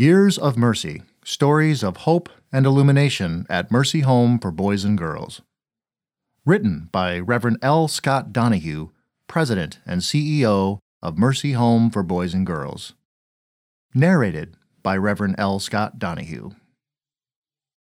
Years of Mercy Stories of Hope and Illumination at Mercy Home for Boys and Girls. Written by Reverend L. Scott Donahue, President and CEO of Mercy Home for Boys and Girls. Narrated by Reverend L. Scott Donahue.